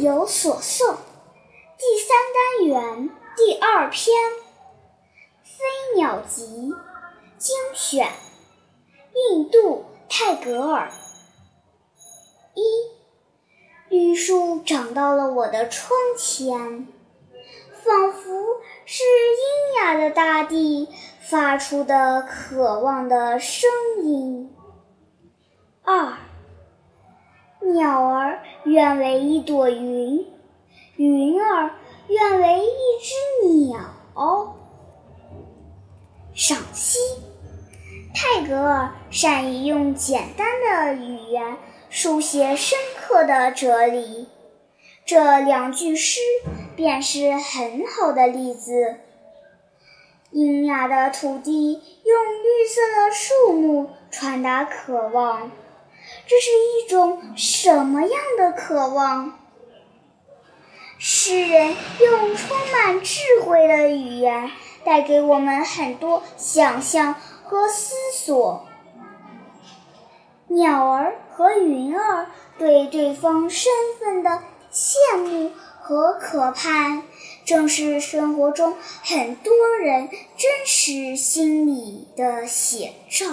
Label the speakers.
Speaker 1: 有所诵第三单元第二篇《飞鸟集》精选，印度泰戈尔。一，绿树长到了我的窗前，仿佛是阴哑的大地发出的渴望的声音。二。鸟儿愿为一朵云，云儿愿为一只鸟。赏析：泰戈尔善于用简单的语言书写深刻的哲理，这两句诗便是很好的例子。阴哑的土地用绿色的树木传达渴望。这是一种么样的渴望？诗人用充满智慧的语言，带给我们很多想象和思索。鸟儿和云儿对对方身份的羡慕和渴盼，正是生活中很多人真实心理的写照。